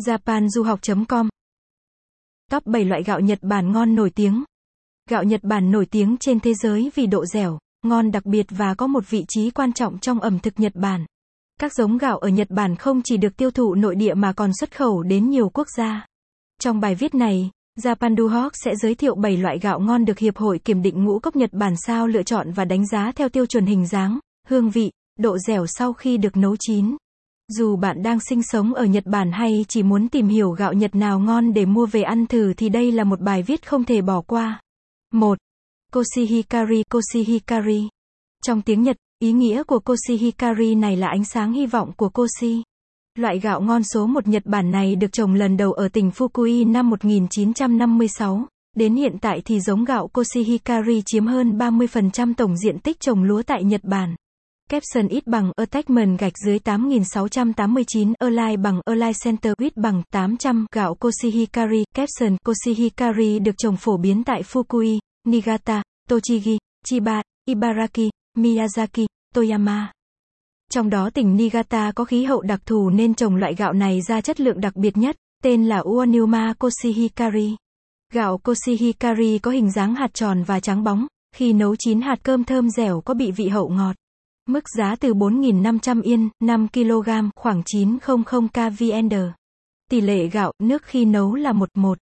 japanduhoc.com Top 7 loại gạo Nhật Bản ngon nổi tiếng. Gạo Nhật Bản nổi tiếng trên thế giới vì độ dẻo, ngon đặc biệt và có một vị trí quan trọng trong ẩm thực Nhật Bản. Các giống gạo ở Nhật Bản không chỉ được tiêu thụ nội địa mà còn xuất khẩu đến nhiều quốc gia. Trong bài viết này, JapanDuhoc sẽ giới thiệu 7 loại gạo ngon được Hiệp hội Kiểm định ngũ cốc Nhật Bản sao lựa chọn và đánh giá theo tiêu chuẩn hình dáng, hương vị, độ dẻo sau khi được nấu chín. Dù bạn đang sinh sống ở Nhật Bản hay chỉ muốn tìm hiểu gạo Nhật nào ngon để mua về ăn thử thì đây là một bài viết không thể bỏ qua. 1. Koshihikari Koshihikari Trong tiếng Nhật, ý nghĩa của Koshihikari này là ánh sáng hy vọng của Koshi. Loại gạo ngon số 1 Nhật Bản này được trồng lần đầu ở tỉnh Fukui năm 1956. Đến hiện tại thì giống gạo Koshihikari chiếm hơn 30% tổng diện tích trồng lúa tại Nhật Bản. Capson ít bằng Attachment gạch dưới 8689 Align bằng Align Center ít bằng 800 Gạo Koshihikari Capson Koshihikari được trồng phổ biến tại Fukui, Niigata, Tochigi, Chiba, Ibaraki, Miyazaki, Toyama. Trong đó tỉnh Niigata có khí hậu đặc thù nên trồng loại gạo này ra chất lượng đặc biệt nhất, tên là Uonuma Koshihikari. Gạo Koshihikari có hình dáng hạt tròn và trắng bóng, khi nấu chín hạt cơm thơm dẻo có bị vị hậu ngọt. Mức giá từ 4.500 yên, 5 kg, khoảng 900 kvnd. Tỷ lệ gạo, nước khi nấu là 11.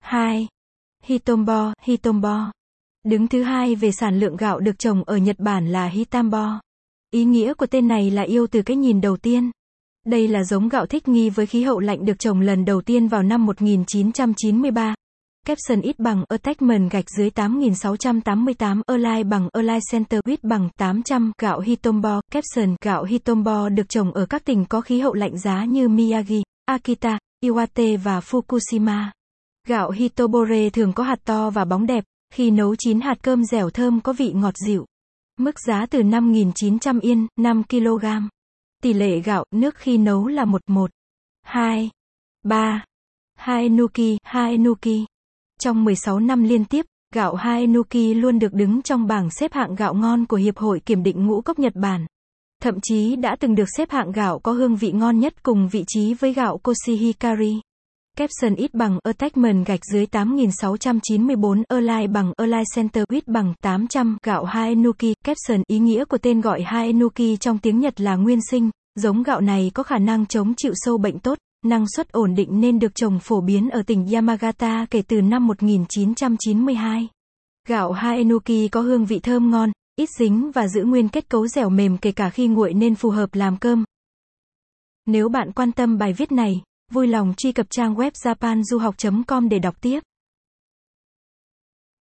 2. Hitombo, Hitombo. Đứng thứ hai về sản lượng gạo được trồng ở Nhật Bản là Hitambo. Ý nghĩa của tên này là yêu từ cái nhìn đầu tiên. Đây là giống gạo thích nghi với khí hậu lạnh được trồng lần đầu tiên vào năm 1993. Capson ít bằng Attachment gạch dưới 8688 Align bằng Align Center ít bằng 800 Gạo Hitombo Capson Gạo Hitombo được trồng ở các tỉnh có khí hậu lạnh giá như Miyagi, Akita, Iwate và Fukushima. Gạo Hitobore thường có hạt to và bóng đẹp, khi nấu chín hạt cơm dẻo thơm có vị ngọt dịu. Mức giá từ 5.900 yên, 5 kg. Tỷ lệ gạo, nước khi nấu là 1-1. 2. 3. 2 Nuki, 2 Nuki. Trong 16 năm liên tiếp, gạo Haenuki luôn được đứng trong bảng xếp hạng gạo ngon của Hiệp hội Kiểm định Ngũ cốc Nhật Bản. Thậm chí đã từng được xếp hạng gạo có hương vị ngon nhất cùng vị trí với gạo Koshihikari. Capson ít bằng Attachment gạch dưới 8694 Align bằng Align Center ít bằng 800 Gạo Haenuki Capson ý nghĩa của tên gọi Haenuki trong tiếng Nhật là nguyên sinh, giống gạo này có khả năng chống chịu sâu bệnh tốt, năng suất ổn định nên được trồng phổ biến ở tỉnh Yamagata kể từ năm 1992. Gạo Haenuki có hương vị thơm ngon, ít dính và giữ nguyên kết cấu dẻo mềm kể cả khi nguội nên phù hợp làm cơm. Nếu bạn quan tâm bài viết này, vui lòng truy cập trang web japanduhoc.com để đọc tiếp.